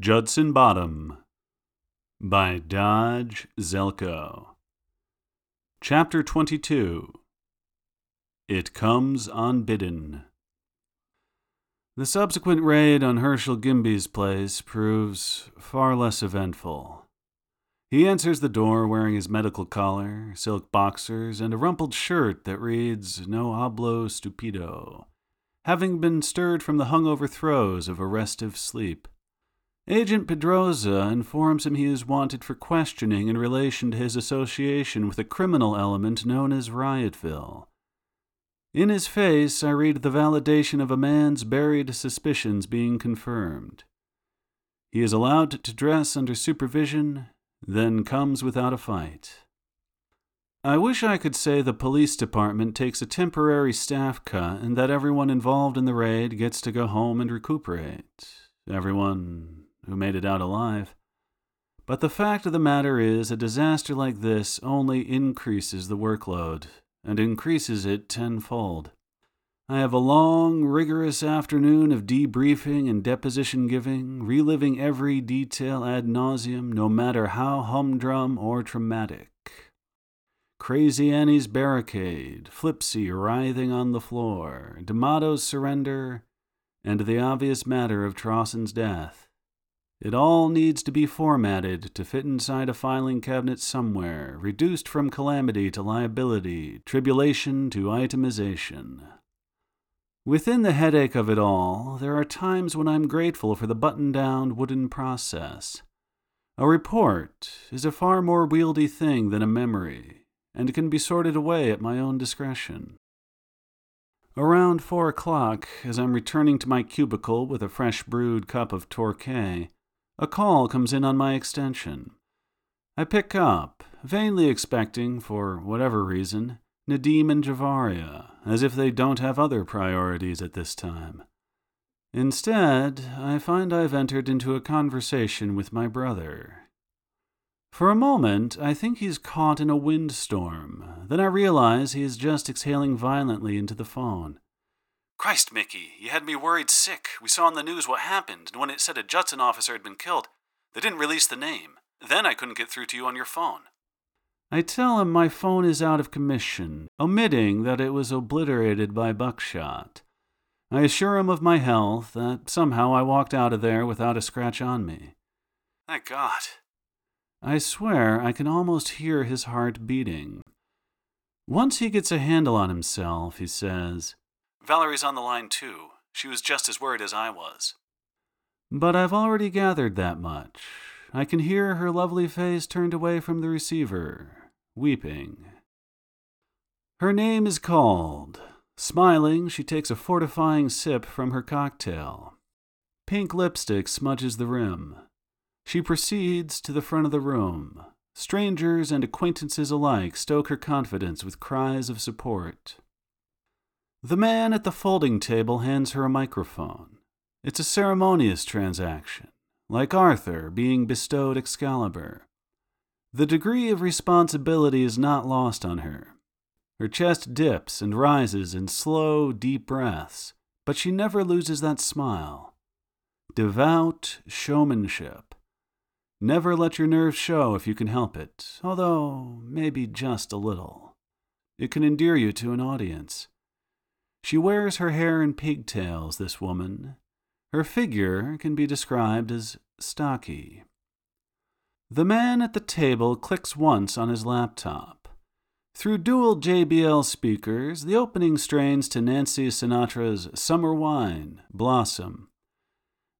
Judson Bottom by Dodge Zelko. Chapter 22 It Comes Unbidden. The subsequent raid on Herschel Gimby's place proves far less eventful. He answers the door wearing his medical collar, silk boxers, and a rumpled shirt that reads No hablo stupido, having been stirred from the hungover throes of a restive sleep. Agent Pedroza informs him he is wanted for questioning in relation to his association with a criminal element known as Riotville. In his face, I read the validation of a man's buried suspicions being confirmed. He is allowed to dress under supervision, then comes without a fight. I wish I could say the police department takes a temporary staff cut and that everyone involved in the raid gets to go home and recuperate. Everyone who made it out alive. But the fact of the matter is, a disaster like this only increases the workload, and increases it tenfold. I have a long, rigorous afternoon of debriefing and deposition giving, reliving every detail ad nauseum, no matter how humdrum or traumatic. Crazy Annie's barricade, Flipsy writhing on the floor, D'Amato's surrender, and the obvious matter of Trawson's death. It all needs to be formatted to fit inside a filing cabinet somewhere, reduced from calamity to liability, tribulation to itemization. Within the headache of it all, there are times when I'm grateful for the button down wooden process. A report is a far more wieldy thing than a memory, and can be sorted away at my own discretion. Around four o'clock, as I'm returning to my cubicle with a fresh brewed cup of Torquay, a call comes in on my extension. I pick up, vainly expecting, for whatever reason, Nadim and Javaria, as if they don't have other priorities at this time. Instead, I find I've entered into a conversation with my brother. For a moment, I think he's caught in a windstorm. Then I realize he is just exhaling violently into the phone. Christ, Mickey, you had me worried sick. We saw on the news what happened, and when it said a Judson officer had been killed, they didn't release the name. Then I couldn't get through to you on your phone. I tell him my phone is out of commission, omitting that it was obliterated by buckshot. I assure him of my health, that somehow I walked out of there without a scratch on me. Thank God. I swear I can almost hear his heart beating. Once he gets a handle on himself, he says, Valerie's on the line too. She was just as worried as I was. But I've already gathered that much. I can hear her lovely face turned away from the receiver, weeping. Her name is called. Smiling, she takes a fortifying sip from her cocktail. Pink lipstick smudges the rim. She proceeds to the front of the room. Strangers and acquaintances alike stoke her confidence with cries of support. The man at the folding table hands her a microphone. It's a ceremonious transaction, like Arthur being bestowed Excalibur. The degree of responsibility is not lost on her. Her chest dips and rises in slow, deep breaths, but she never loses that smile. Devout showmanship. Never let your nerves show if you can help it, although maybe just a little. It can endear you to an audience. She wears her hair in pigtails, this woman. Her figure can be described as stocky. The man at the table clicks once on his laptop. Through dual JBL speakers, the opening strains to Nancy Sinatra's Summer Wine, Blossom.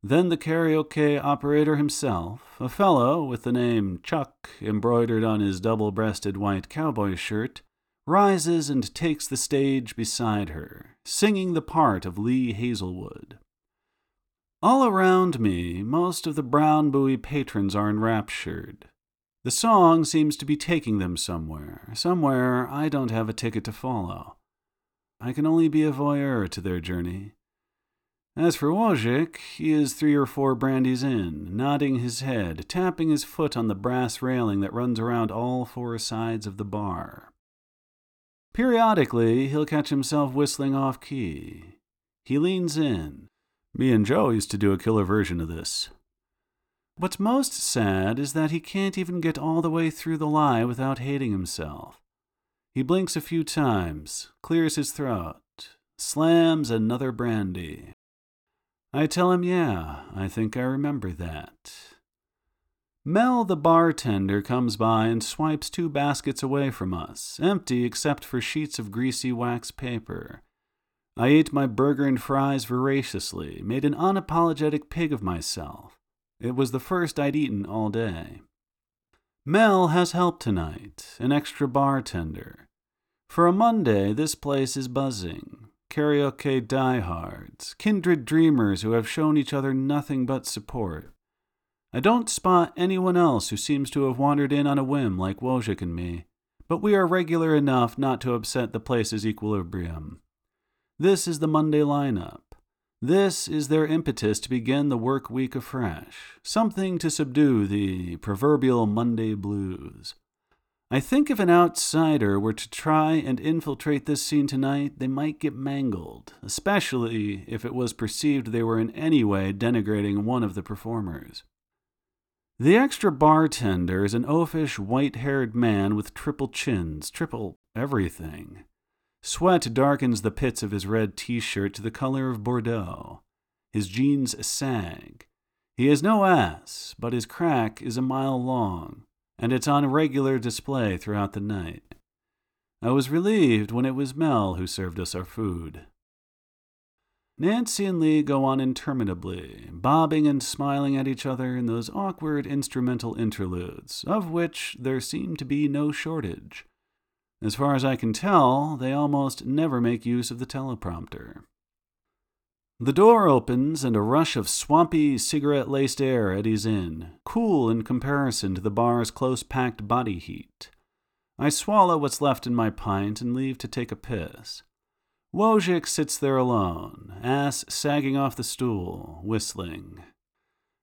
Then the karaoke operator himself, a fellow with the name Chuck embroidered on his double breasted white cowboy shirt, rises and takes the stage beside her, singing the part of Lee Hazlewood. All around me, most of the Brown Buoy patrons are enraptured. The song seems to be taking them somewhere, somewhere I don't have a ticket to follow. I can only be a voyeur to their journey. As for Wojcik, he is three or four brandies in, nodding his head, tapping his foot on the brass railing that runs around all four sides of the bar. Periodically, he'll catch himself whistling off key. He leans in. Me and Joe used to do a killer version of this. What's most sad is that he can't even get all the way through the lie without hating himself. He blinks a few times, clears his throat, slams another brandy. I tell him, yeah, I think I remember that. Mel, the bartender, comes by and swipes two baskets away from us, empty except for sheets of greasy wax paper. I ate my burger and fries voraciously, made an unapologetic pig of myself. It was the first I'd eaten all day. Mel has help tonight, an extra bartender. For a Monday, this place is buzzing. Karaoke diehards, kindred dreamers who have shown each other nothing but support. I don't spot anyone else who seems to have wandered in on a whim like Wojcik and me, but we are regular enough not to upset the place's equilibrium. This is the Monday lineup. This is their impetus to begin the work week afresh, something to subdue the proverbial Monday blues. I think if an outsider were to try and infiltrate this scene tonight, they might get mangled, especially if it was perceived they were in any way denigrating one of the performers. The extra bartender is an oafish, white haired man with triple chins, triple everything. Sweat darkens the pits of his red t shirt to the color of Bordeaux. His jeans sag. He has no ass, but his crack is a mile long, and it's on regular display throughout the night. I was relieved when it was Mel who served us our food. Nancy and Lee go on interminably, bobbing and smiling at each other in those awkward instrumental interludes, of which there seem to be no shortage. As far as I can tell, they almost never make use of the teleprompter. The door opens and a rush of swampy, cigarette laced air eddies in, cool in comparison to the bar's close packed body heat. I swallow what's left in my pint and leave to take a piss. Wojcik sits there alone, ass sagging off the stool, whistling.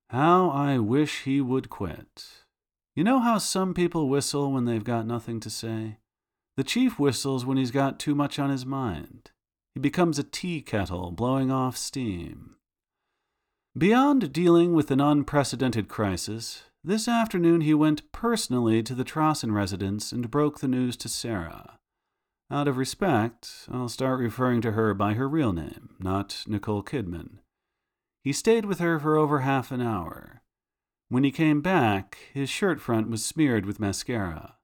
How I wish he would quit. You know how some people whistle when they've got nothing to say? The chief whistles when he's got too much on his mind. He becomes a tea kettle blowing off steam. Beyond dealing with an unprecedented crisis, this afternoon he went personally to the Trossen residence and broke the news to Sarah. Out of respect, I'll start referring to her by her real name, not Nicole Kidman. He stayed with her for over half an hour. When he came back, his shirt front was smeared with mascara.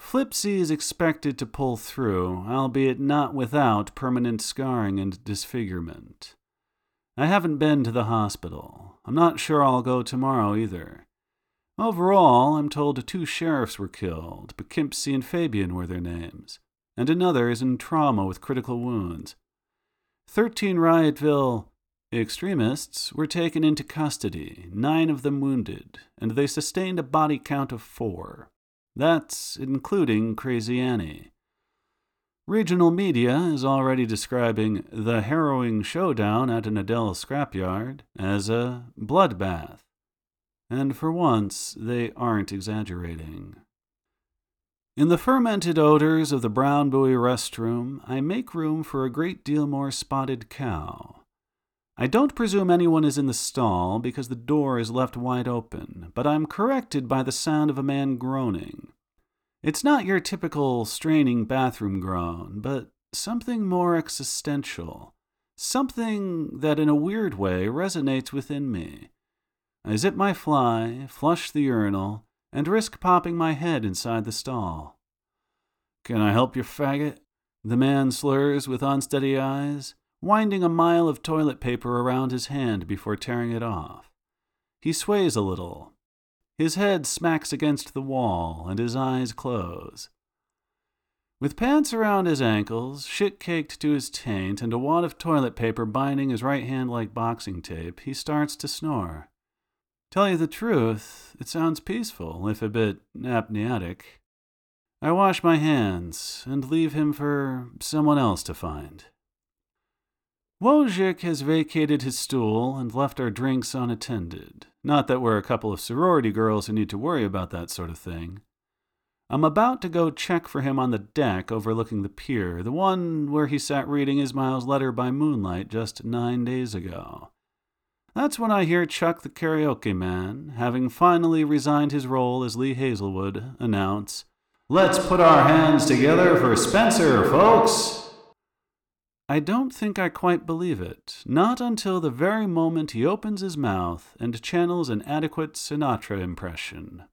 Flipsy is expected to pull through, albeit not without permanent scarring and disfigurement. I haven't been to the hospital. I'm not sure I'll go tomorrow either. Overall, I'm told two sheriffs were killed, Poughkeepsie and Fabian were their names, and another is in trauma with critical wounds. Thirteen Riotville extremists were taken into custody, nine of them wounded, and they sustained a body count of four. That's including Crazy Annie. Regional media is already describing the harrowing showdown at an Adele scrapyard as a bloodbath. And for once, they aren't exaggerating. In the fermented odors of the Brown Buoy restroom, I make room for a great deal more spotted cow. I don't presume anyone is in the stall because the door is left wide open, but I'm corrected by the sound of a man groaning. It's not your typical straining bathroom groan, but something more existential, something that in a weird way resonates within me. I zip my fly, flush the urinal, and risk popping my head inside the stall. Can I help you, faggot? The man slurs with unsteady eyes winding a mile of toilet paper around his hand before tearing it off. He sways a little. His head smacks against the wall, and his eyes close. With pants around his ankles, shit caked to his taint, and a wad of toilet paper binding his right hand like boxing tape, he starts to snore. Tell you the truth, it sounds peaceful, if a bit apneic. I wash my hands and leave him for someone else to find. Wojcik has vacated his stool and left our drinks unattended. Not that we're a couple of sorority girls who need to worry about that sort of thing. I'm about to go check for him on the deck overlooking the pier, the one where he sat reading Ismail's letter by moonlight just nine days ago. That's when I hear Chuck the karaoke man, having finally resigned his role as Lee Hazlewood, announce, Let's put our hands together for Spencer, folks! I don't think I quite believe it, not until the very moment he opens his mouth and channels an adequate Sinatra impression.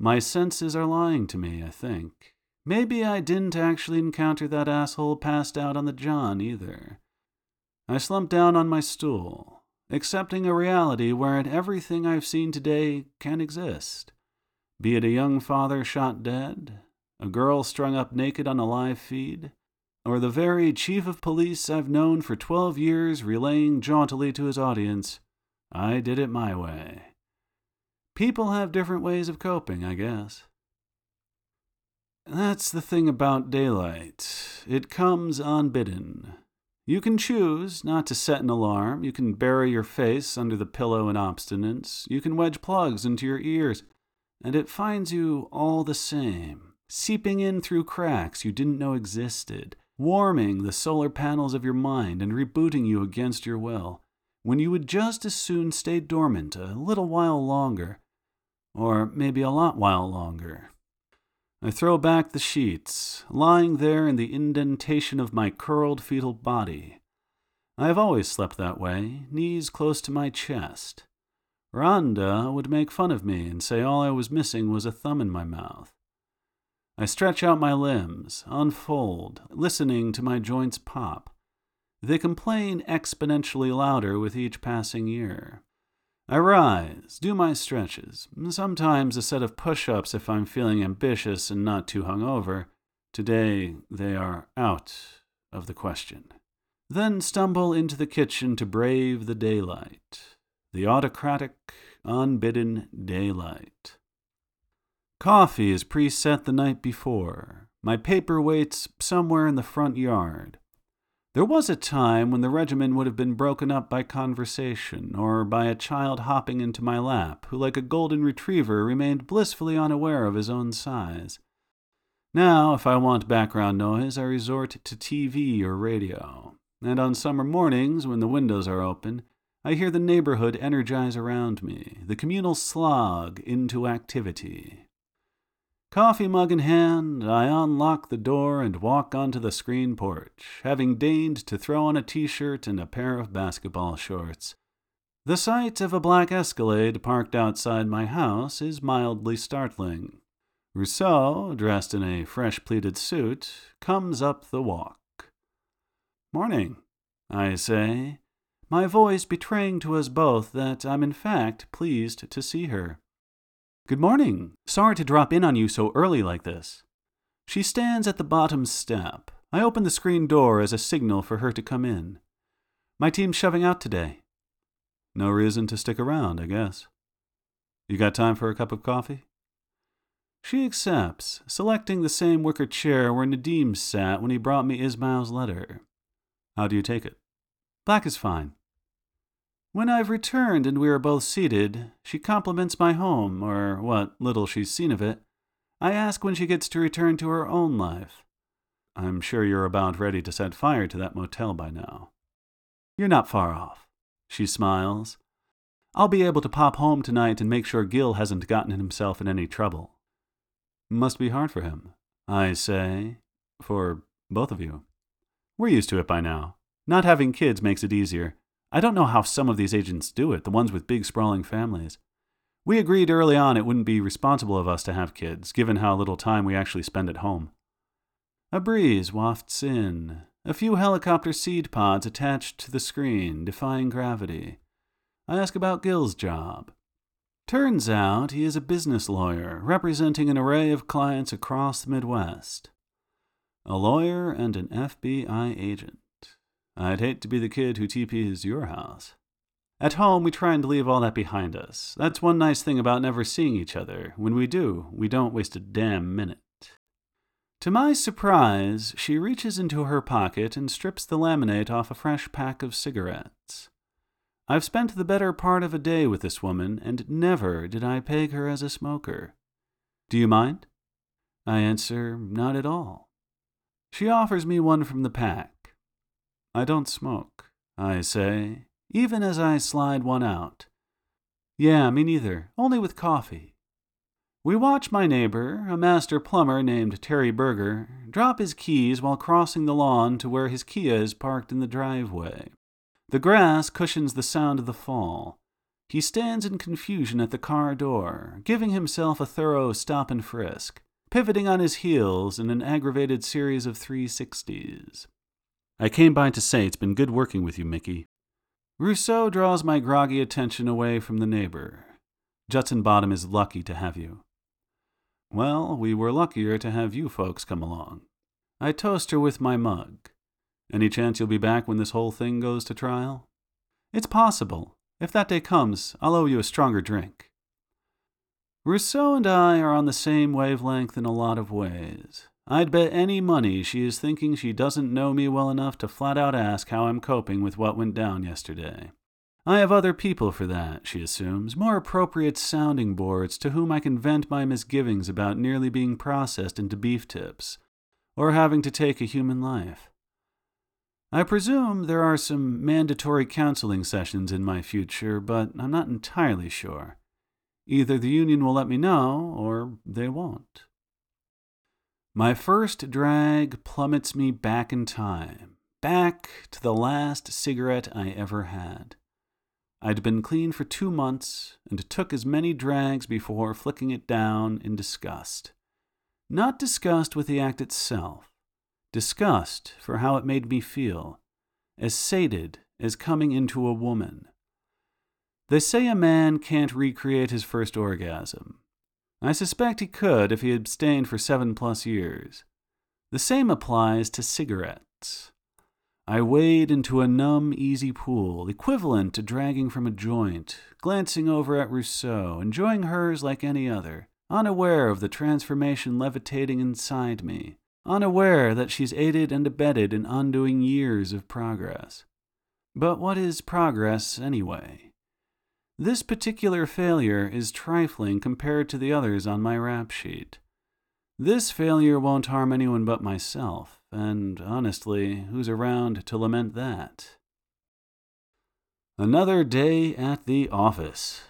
My senses are lying to me, I think. Maybe I didn't actually encounter that asshole passed out on the John either. I slumped down on my stool, accepting a reality wherein everything I've seen today can exist. Be it a young father shot dead, a girl strung up naked on a live feed, or the very chief of police I've known for twelve years relaying jauntily to his audience, I did it my way. People have different ways of coping, I guess. That's the thing about daylight. It comes unbidden. You can choose not to set an alarm. You can bury your face under the pillow in obstinance. You can wedge plugs into your ears. And it finds you all the same, seeping in through cracks you didn't know existed, warming the solar panels of your mind and rebooting you against your will, when you would just as soon stay dormant a little while longer, or maybe a lot while longer. I throw back the sheets, lying there in the indentation of my curled fetal body. I have always slept that way, knees close to my chest. Rhonda would make fun of me and say all I was missing was a thumb in my mouth. I stretch out my limbs, unfold, listening to my joints pop. They complain exponentially louder with each passing year. I rise, do my stretches, sometimes a set of push ups if I'm feeling ambitious and not too hungover. Today they are out of the question. Then stumble into the kitchen to brave the daylight, the autocratic, unbidden daylight. Coffee is preset the night before. My paper waits somewhere in the front yard. There was a time when the regimen would have been broken up by conversation, or by a child hopping into my lap, who, like a golden retriever, remained blissfully unaware of his own size. Now, if I want background noise, I resort to TV or radio. And on summer mornings, when the windows are open, I hear the neighborhood energize around me, the communal slog into activity. Coffee mug in hand, I unlock the door and walk onto the screen porch, having deigned to throw on a t shirt and a pair of basketball shorts. The sight of a black Escalade parked outside my house is mildly startling. Rousseau, dressed in a fresh pleated suit, comes up the walk. Morning, I say, my voice betraying to us both that I'm in fact pleased to see her. Good morning. Sorry to drop in on you so early like this. She stands at the bottom step. I open the screen door as a signal for her to come in. My team's shoving out today. No reason to stick around, I guess. You got time for a cup of coffee? She accepts, selecting the same wicker chair where Nadim sat when he brought me Ismail's letter. How do you take it? Black is fine. When I've returned and we are both seated, she compliments my home, or what little she's seen of it. I ask when she gets to return to her own life. I'm sure you're about ready to set fire to that motel by now. You're not far off. She smiles. I'll be able to pop home tonight and make sure Gil hasn't gotten himself in any trouble. Must be hard for him, I say, for both of you. We're used to it by now. Not having kids makes it easier. I don't know how some of these agents do it, the ones with big, sprawling families. We agreed early on it wouldn't be responsible of us to have kids, given how little time we actually spend at home. A breeze wafts in, a few helicopter seed pods attached to the screen, defying gravity. I ask about Gil's job. Turns out he is a business lawyer, representing an array of clients across the Midwest. A lawyer and an FBI agent. I'd hate to be the kid who TPs your house. At home, we try and leave all that behind us. That's one nice thing about never seeing each other. When we do, we don't waste a damn minute. To my surprise, she reaches into her pocket and strips the laminate off a fresh pack of cigarettes. I've spent the better part of a day with this woman, and never did I peg her as a smoker. Do you mind? I answer, not at all. She offers me one from the pack. I don't smoke, I say, even as I slide one out. Yeah, me neither, only with coffee. We watch my neighbor, a master plumber named Terry Berger, drop his keys while crossing the lawn to where his Kia is parked in the driveway. The grass cushions the sound of the fall. He stands in confusion at the car door, giving himself a thorough stop and frisk, pivoting on his heels in an aggravated series of 360s. I came by to say it's been good working with you, Mickey. Rousseau draws my groggy attention away from the neighbor. Judson Bottom is lucky to have you. Well, we were luckier to have you folks come along. I toast her with my mug. Any chance you'll be back when this whole thing goes to trial? It's possible. If that day comes, I'll owe you a stronger drink. Rousseau and I are on the same wavelength in a lot of ways. I'd bet any money she is thinking she doesn't know me well enough to flat out ask how I'm coping with what went down yesterday. I have other people for that, she assumes, more appropriate sounding boards to whom I can vent my misgivings about nearly being processed into beef tips, or having to take a human life. I presume there are some mandatory counseling sessions in my future, but I'm not entirely sure. Either the union will let me know, or they won't. My first drag plummets me back in time, back to the last cigarette I ever had. I'd been clean for two months and took as many drags before flicking it down in disgust. Not disgust with the act itself, disgust for how it made me feel, as sated as coming into a woman. They say a man can't recreate his first orgasm. I suspect he could if he abstained for seven plus years. The same applies to cigarettes. I wade into a numb, easy pool, equivalent to dragging from a joint, glancing over at Rousseau, enjoying hers like any other, unaware of the transformation levitating inside me, unaware that she's aided and abetted in undoing years of progress. But what is progress, anyway? This particular failure is trifling compared to the others on my rap sheet. This failure won't harm anyone but myself, and honestly, who's around to lament that? Another day at the office.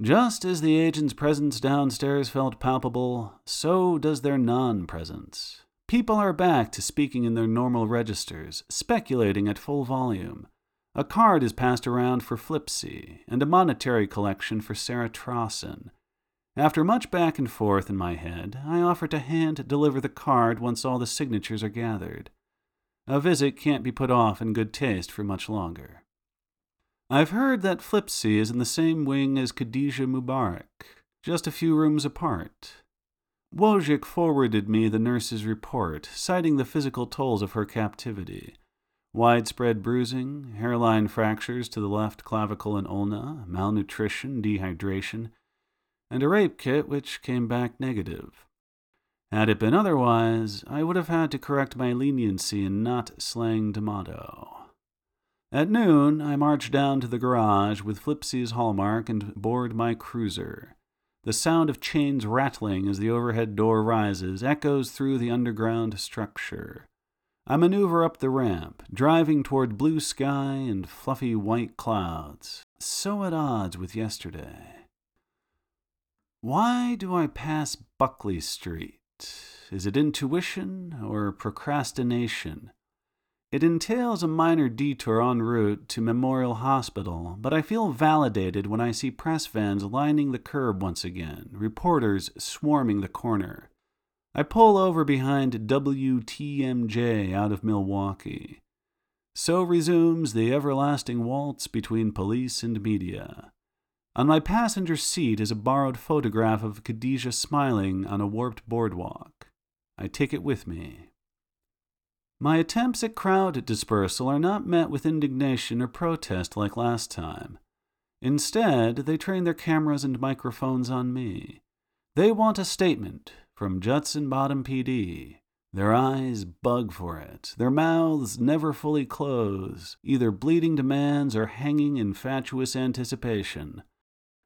Just as the agent's presence downstairs felt palpable, so does their non presence. People are back to speaking in their normal registers, speculating at full volume. A card is passed around for Flipsy, and a monetary collection for Sarah Trosson. After much back and forth in my head, I offer to hand deliver the card once all the signatures are gathered. A visit can't be put off in good taste for much longer. I've heard that Flipsy is in the same wing as Khadija Mubarak, just a few rooms apart. Wojcik forwarded me the nurse's report, citing the physical tolls of her captivity widespread bruising, hairline fractures to the left clavicle and ulna, malnutrition, dehydration, and a rape kit which came back negative. Had it been otherwise, I would have had to correct my leniency in not slaying D'Amato. At noon, I marched down to the garage with Flipsy's hallmark and board my cruiser. The sound of chains rattling as the overhead door rises echoes through the underground structure. I maneuver up the ramp, driving toward blue sky and fluffy white clouds, so at odds with yesterday. Why do I pass Buckley Street? Is it intuition or procrastination? It entails a minor detour en route to Memorial Hospital, but I feel validated when I see press vans lining the curb once again, reporters swarming the corner. I pull over behind WTMJ out of Milwaukee. So resumes the everlasting waltz between police and media. On my passenger seat is a borrowed photograph of Khadijah smiling on a warped boardwalk. I take it with me. My attempts at crowd dispersal are not met with indignation or protest like last time. Instead, they train their cameras and microphones on me. They want a statement from Judson Bottom PD. Their eyes bug for it, their mouths never fully close, either bleeding demands or hanging in fatuous anticipation.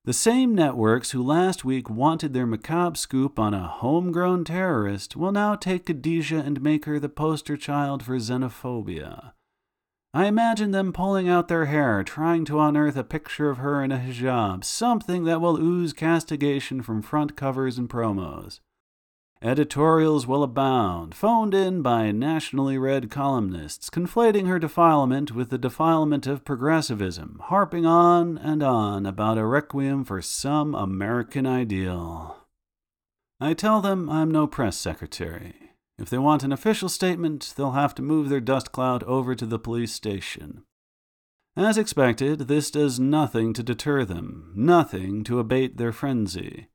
The same networks who last week wanted their macabre scoop on a homegrown terrorist will now take Khadijah and make her the poster child for xenophobia. I imagine them pulling out their hair, trying to unearth a picture of her in a hijab, something that will ooze castigation from front covers and promos. Editorials will abound, phoned in by nationally read columnists, conflating her defilement with the defilement of progressivism, harping on and on about a requiem for some American ideal. I tell them I'm no press secretary. If they want an official statement, they'll have to move their dust cloud over to the police station. As expected, this does nothing to deter them, nothing to abate their frenzy.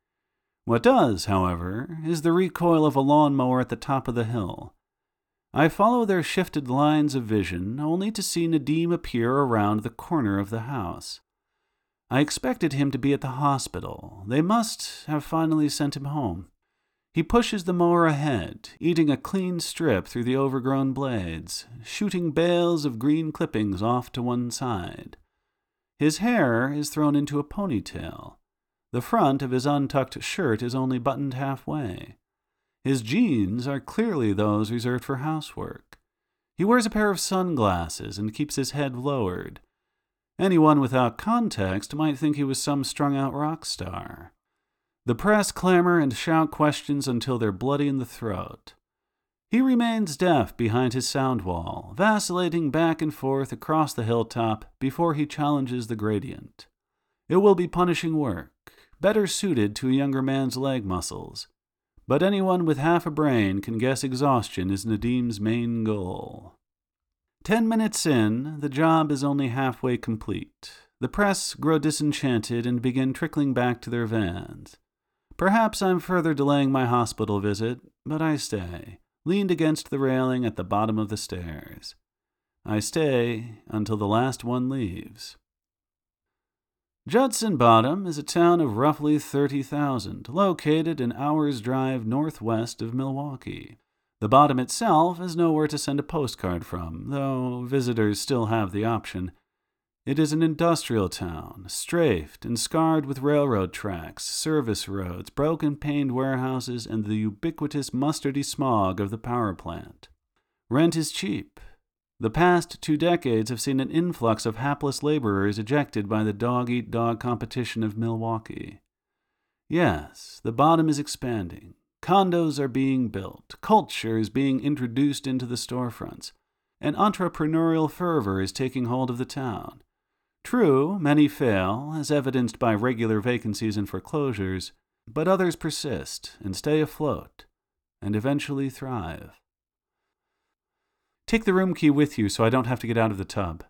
What does, however, is the recoil of a lawnmower at the top of the hill. I follow their shifted lines of vision only to see Nadim appear around the corner of the house. I expected him to be at the hospital. They must have finally sent him home. He pushes the mower ahead, eating a clean strip through the overgrown blades, shooting bales of green clippings off to one side. His hair is thrown into a ponytail. The front of his untucked shirt is only buttoned halfway. His jeans are clearly those reserved for housework. He wears a pair of sunglasses and keeps his head lowered. Anyone without context might think he was some strung out rock star. The press clamor and shout questions until they're bloody in the throat. He remains deaf behind his sound wall, vacillating back and forth across the hilltop before he challenges the gradient. It will be punishing work, better suited to a younger man's leg muscles. But anyone with half a brain can guess exhaustion is Nadim's main goal. Ten minutes in, the job is only halfway complete. The press grow disenchanted and begin trickling back to their vans. Perhaps I'm further delaying my hospital visit, but I stay, leaned against the railing at the bottom of the stairs. I stay until the last one leaves. Judson Bottom is a town of roughly 30,000, located an hour's drive northwest of Milwaukee. The bottom itself is nowhere to send a postcard from, though visitors still have the option. It is an industrial town, strafed and scarred with railroad tracks, service roads, broken paned warehouses, and the ubiquitous mustardy smog of the power plant. Rent is cheap. The past two decades have seen an influx of hapless laborers ejected by the dog eat dog competition of Milwaukee. Yes, the bottom is expanding. Condos are being built, culture is being introduced into the storefronts, and entrepreneurial fervor is taking hold of the town. True, many fail, as evidenced by regular vacancies and foreclosures, but others persist and stay afloat, and eventually thrive. Take the room key with you so I don't have to get out of the tub.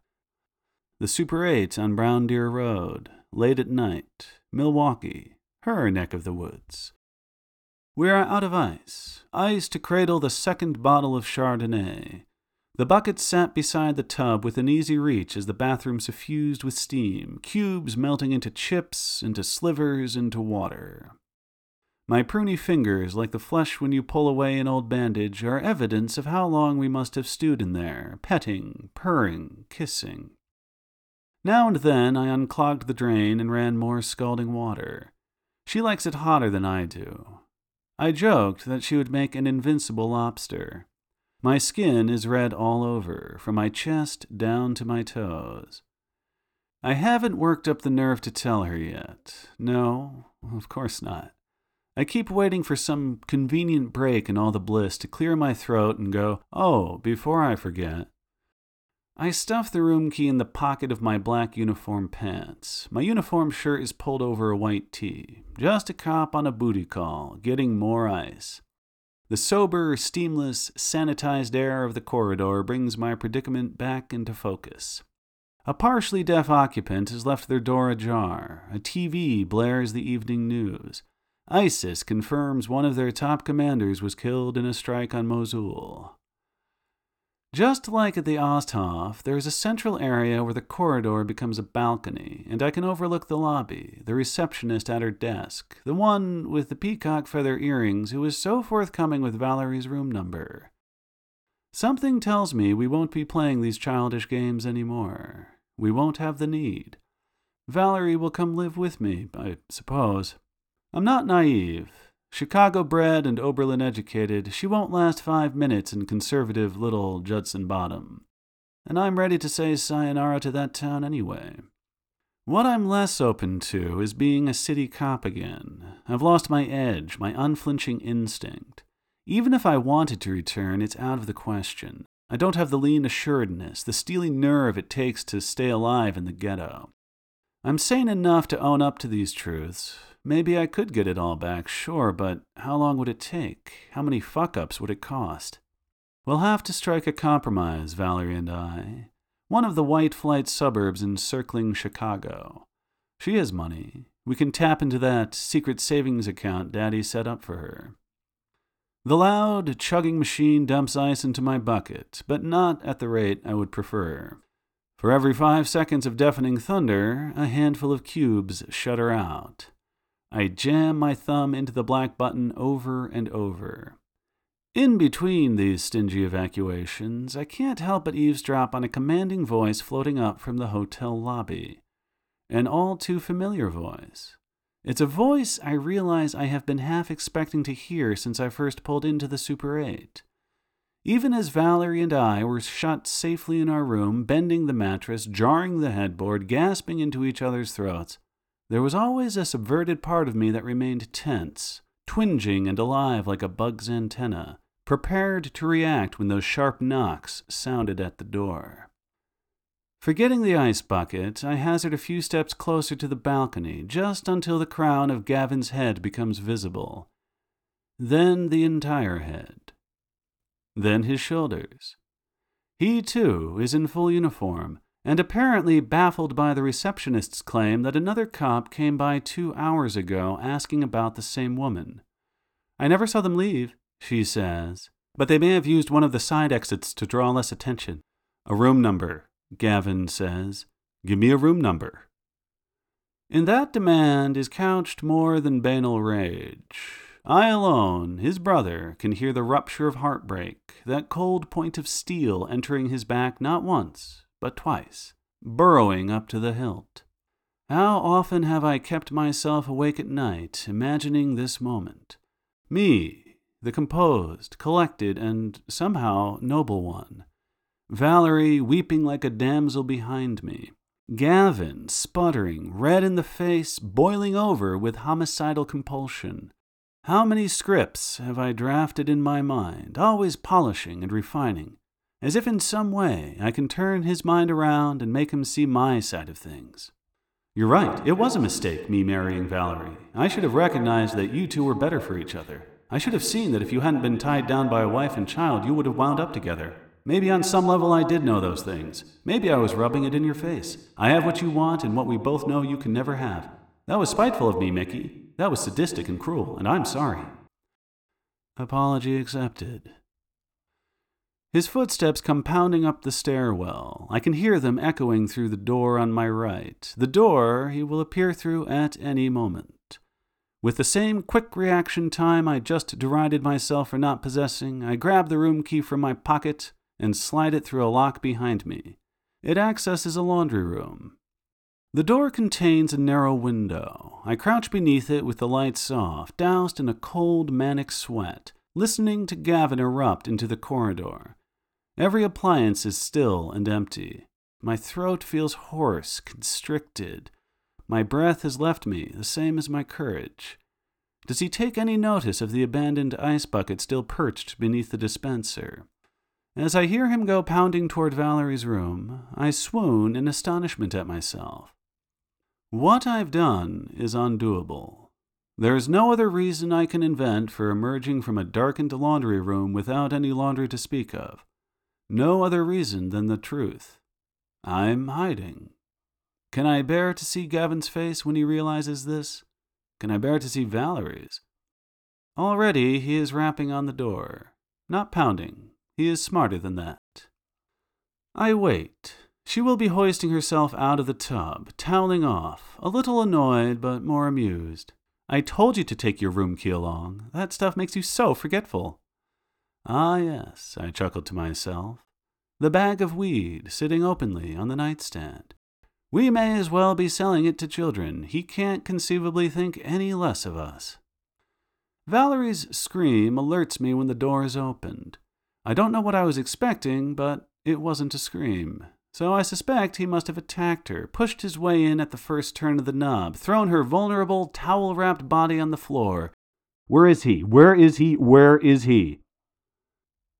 The Super 8 on Brown Deer Road, late at night, Milwaukee, her neck of the woods. We are out of ice, ice to cradle the second bottle of Chardonnay, the bucket sat beside the tub with an easy reach as the bathroom suffused with steam, cubes melting into chips, into slivers, into water. My pruny fingers, like the flesh when you pull away an old bandage, are evidence of how long we must have stewed in there, petting, purring, kissing. Now and then I unclogged the drain and ran more scalding water. She likes it hotter than I do. I joked that she would make an invincible lobster. My skin is red all over, from my chest down to my toes. I haven't worked up the nerve to tell her yet. No, of course not. I keep waiting for some convenient break in all the bliss to clear my throat and go, oh, before I forget. I stuff the room key in the pocket of my black uniform pants. My uniform shirt is pulled over a white tee. Just a cop on a booty call, getting more ice. The sober, steamless, sanitized air of the corridor brings my predicament back into focus. A partially deaf occupant has left their door ajar. A TV blares the evening news. ISIS confirms one of their top commanders was killed in a strike on Mosul. Just like at the Osthoff, there is a central area where the corridor becomes a balcony, and I can overlook the lobby, the receptionist at her desk, the one with the peacock feather earrings who is so forthcoming with Valerie's room number. Something tells me we won't be playing these childish games anymore. We won't have the need. Valerie will come live with me, I suppose. I'm not naive. Chicago bred and Oberlin educated, she won't last five minutes in conservative little Judson Bottom. and I'm ready to say sayonara to that town anyway. What I'm less open to is being a city cop again. I've lost my edge, my unflinching instinct. Even if I wanted to return, it's out of the question. I don't have the lean assuredness, the steely nerve it takes to stay alive in the ghetto. I'm sane enough to own up to these truths. Maybe I could get it all back, sure, but how long would it take? How many fuck ups would it cost? We'll have to strike a compromise, Valerie and I one of the white flight suburbs encircling Chicago. She has money. We can tap into that secret savings account Daddy set up for her. The loud, chugging machine dumps ice into my bucket, but not at the rate I would prefer. For every five seconds of deafening thunder, a handful of cubes shudder out. I jam my thumb into the black button over and over. In between these stingy evacuations, I can't help but eavesdrop on a commanding voice floating up from the hotel lobby. An all too familiar voice. It's a voice I realize I have been half expecting to hear since I first pulled into the Super 8. Even as Valerie and I were shut safely in our room, bending the mattress, jarring the headboard, gasping into each other's throats, there was always a subverted part of me that remained tense, twinging and alive like a bug's antenna prepared to react when those sharp knocks sounded at the door. Forgetting the ice bucket, I hazard a few steps closer to the balcony, just until the crown of Gavin's head becomes visible. Then the entire head. Then his shoulders. He, too, is in full uniform, and apparently baffled by the receptionist's claim that another cop came by two hours ago asking about the same woman. I never saw them leave, she says, but they may have used one of the side exits to draw less attention. A room number, Gavin says. Give me a room number. In that demand is couched more than banal rage. I alone, his brother, can hear the rupture of heartbreak, that cold point of steel entering his back not once, but twice, burrowing up to the hilt. How often have I kept myself awake at night, imagining this moment? Me, the composed, collected, and somehow noble one. Valerie weeping like a damsel behind me. Gavin sputtering, red in the face, boiling over with homicidal compulsion. How many scripts have I drafted in my mind, always polishing and refining, as if in some way I can turn his mind around and make him see my side of things. You're right, it was a mistake, me marrying Valerie. I should have recognized that you two were better for each other. I should have seen that if you hadn't been tied down by a wife and child, you would have wound up together. Maybe on some level I did know those things. Maybe I was rubbing it in your face. I have what you want and what we both know you can never have. That was spiteful of me, Mickey. That was sadistic and cruel, and I'm sorry. Apology accepted. His footsteps come pounding up the stairwell. I can hear them echoing through the door on my right, the door he will appear through at any moment. With the same quick reaction time I just derided myself for not possessing, I grab the room key from my pocket and slide it through a lock behind me. It accesses a laundry room. The door contains a narrow window. I crouch beneath it with the lights off, doused in a cold, manic sweat, listening to Gavin erupt into the corridor. Every appliance is still and empty. My throat feels hoarse, constricted. My breath has left me, the same as my courage. Does he take any notice of the abandoned ice bucket still perched beneath the dispenser? As I hear him go pounding toward Valerie's room, I swoon in astonishment at myself. What I've done is undoable. There is no other reason I can invent for emerging from a darkened laundry room without any laundry to speak of. No other reason than the truth. I'm hiding. Can I bear to see Gavin's face when he realizes this? Can I bear to see Valerie's? Already he is rapping on the door. Not pounding. He is smarter than that. I wait. She will be hoisting herself out of the tub, toweling off, a little annoyed but more amused. I told you to take your room key along. That stuff makes you so forgetful. Ah, yes, I chuckled to myself. The bag of weed sitting openly on the nightstand. We may as well be selling it to children. He can't conceivably think any less of us. Valerie's scream alerts me when the door is opened. I don't know what I was expecting, but it wasn't a scream. So I suspect he must have attacked her, pushed his way in at the first turn of the knob, thrown her vulnerable, towel wrapped body on the floor. Where is he? Where is he? Where is he?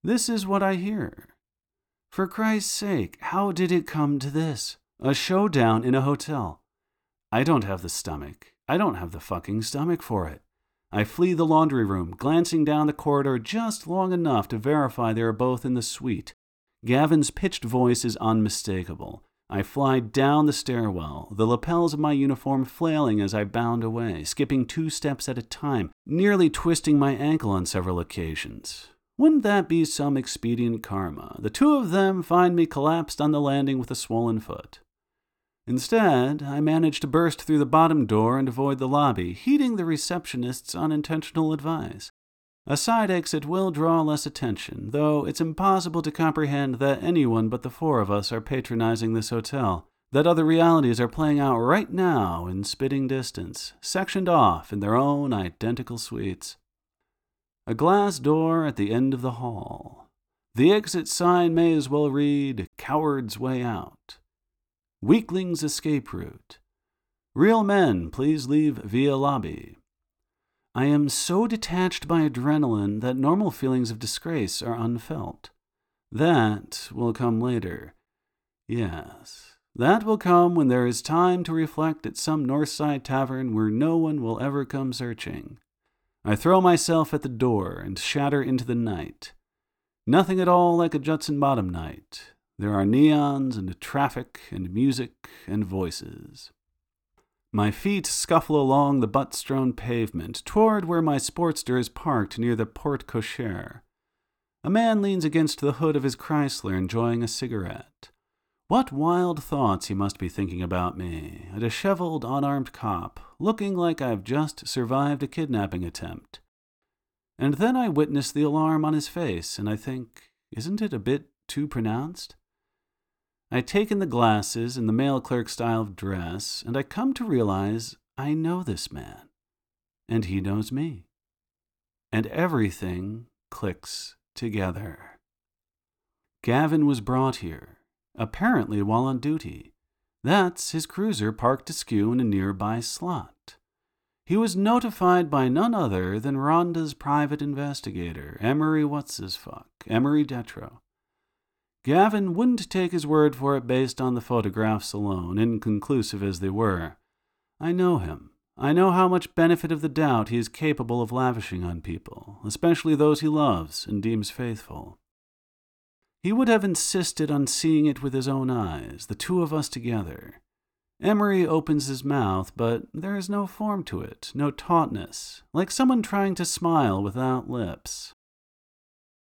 This is what I hear. For Christ's sake, how did it come to this? A showdown in a hotel. I don't have the stomach. I don't have the fucking stomach for it. I flee the laundry room, glancing down the corridor just long enough to verify they are both in the suite. Gavin's pitched voice is unmistakable. I fly down the stairwell, the lapels of my uniform flailing as I bound away, skipping two steps at a time, nearly twisting my ankle on several occasions. Wouldn't that be some expedient karma? The two of them find me collapsed on the landing with a swollen foot. Instead, I manage to burst through the bottom door and avoid the lobby, heeding the receptionist's unintentional advice. A side exit will draw less attention, though it's impossible to comprehend that anyone but the four of us are patronizing this hotel, that other realities are playing out right now in spitting distance, sectioned off in their own identical suites. A glass door at the end of the hall. The exit sign may as well read Coward's Way Out. Weakling's escape route. Real men, please leave via lobby. I am so detached by adrenaline that normal feelings of disgrace are unfelt. That will come later. Yes, that will come when there is time to reflect at some Northside tavern where no one will ever come searching. I throw myself at the door and shatter into the night. Nothing at all like a Judson Bottom night, there are neons and traffic and music and voices. My feet scuffle along the butt strewn pavement toward where my Sportster is parked near the porte cochere. A man leans against the hood of his Chrysler enjoying a cigarette. What wild thoughts he must be thinking about me, a disheveled, unarmed cop, looking like I've just survived a kidnapping attempt. And then I witness the alarm on his face, and I think, isn't it a bit too pronounced? I take in the glasses and the mail clerk style of dress, and I come to realize I know this man, and he knows me. And everything clicks together. Gavin was brought here, apparently while on duty. That's his cruiser parked askew in a nearby slot. He was notified by none other than Rhonda's private investigator, Emery What's-His-Fuck, Emery Detro. Gavin wouldn't take his word for it based on the photographs alone, inconclusive as they were. I know him. I know how much benefit of the doubt he is capable of lavishing on people, especially those he loves and deems faithful. He would have insisted on seeing it with his own eyes, the two of us together. Emery opens his mouth, but there is no form to it, no tautness, like someone trying to smile without lips.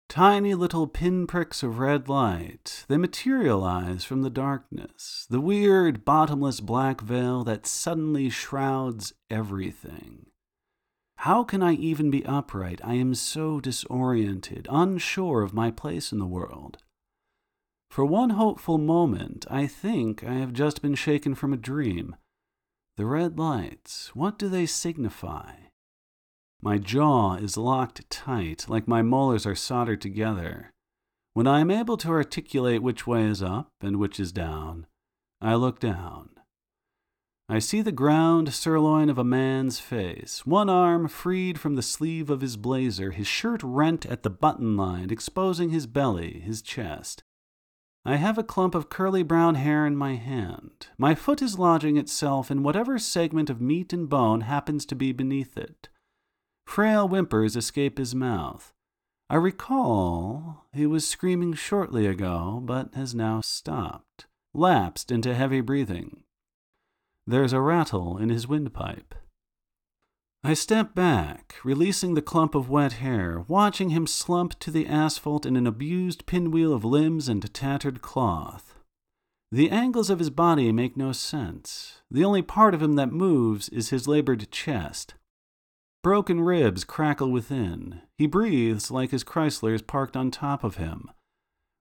Tiny little pinpricks of red light, they materialize from the darkness, the weird, bottomless black veil that suddenly shrouds everything. How can I even be upright? I am so disoriented, unsure of my place in the world. For one hopeful moment, I think I have just been shaken from a dream. The red lights, what do they signify? My jaw is locked tight, like my molars are soldered together. When I am able to articulate which way is up and which is down, I look down. I see the ground sirloin of a man's face, one arm freed from the sleeve of his blazer, his shirt rent at the button line, exposing his belly, his chest. I have a clump of curly brown hair in my hand. My foot is lodging itself in whatever segment of meat and bone happens to be beneath it. Frail whimpers escape his mouth. I recall he was screaming shortly ago, but has now stopped, lapsed into heavy breathing. There's a rattle in his windpipe. I step back, releasing the clump of wet hair, watching him slump to the asphalt in an abused pinwheel of limbs and tattered cloth. The angles of his body make no sense. The only part of him that moves is his labored chest. Broken ribs crackle within. He breathes like his Chrysler is parked on top of him.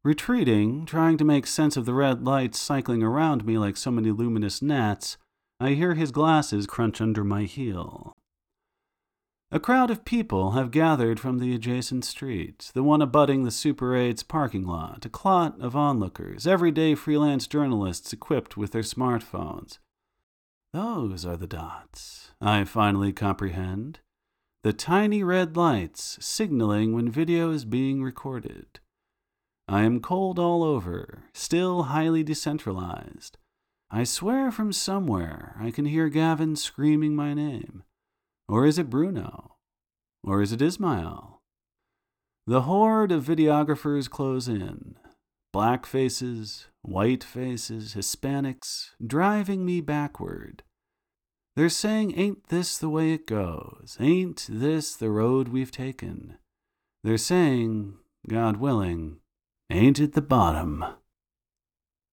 Retreating, trying to make sense of the red lights cycling around me like so many luminous gnats, I hear his glasses crunch under my heel. A crowd of people have gathered from the adjacent street, the one abutting the Super 8's parking lot, a clot of onlookers, everyday freelance journalists equipped with their smartphones. Those are the dots, I finally comprehend. The tiny red lights signaling when video is being recorded. I am cold all over, still highly decentralized. I swear from somewhere I can hear Gavin screaming my name. Or is it Bruno? Or is it Ismail? The horde of videographers close in. Black faces, white faces, Hispanics, driving me backward. They're saying, Ain't this the way it goes? Ain't this the road we've taken? They're saying, God willing, Ain't it the bottom?